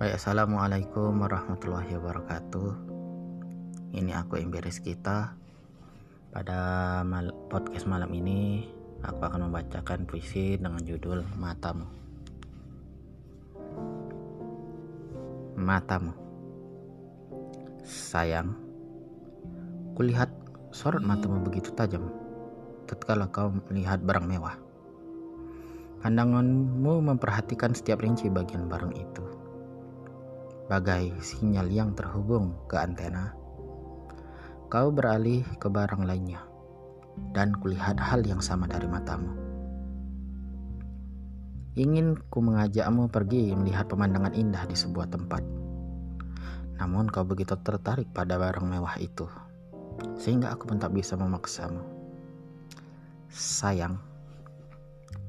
Baik, Assalamualaikum warahmatullahi wabarakatuh. Ini aku Emberis kita Pada mal podcast malam ini Aku akan membacakan puisi dengan judul Matamu. Matamu. Sayang Kulihat sorot matamu begitu tajam Tatkala kau melihat barang mewah. Pandanganmu memperhatikan setiap rinci bagian barang itu bagai sinyal yang terhubung ke antena. Kau beralih ke barang lainnya, dan kulihat hal yang sama dari matamu. Ingin ku mengajakmu pergi melihat pemandangan indah di sebuah tempat. Namun kau begitu tertarik pada barang mewah itu, sehingga aku pun tak bisa memaksamu. Sayang,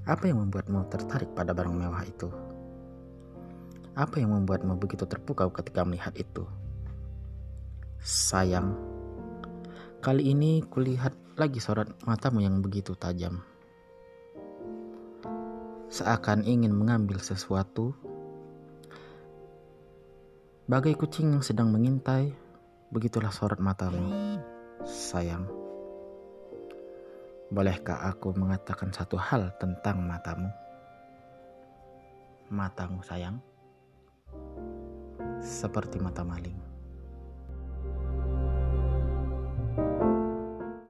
apa yang membuatmu tertarik pada barang mewah itu? Apa yang membuatmu begitu terpukau ketika melihat itu? Sayang, kali ini kulihat lagi sorot matamu yang begitu tajam. Seakan ingin mengambil sesuatu, bagai kucing yang sedang mengintai, begitulah sorot matamu. Sayang, bolehkah aku mengatakan satu hal tentang matamu? Matamu sayang seperti mata maling.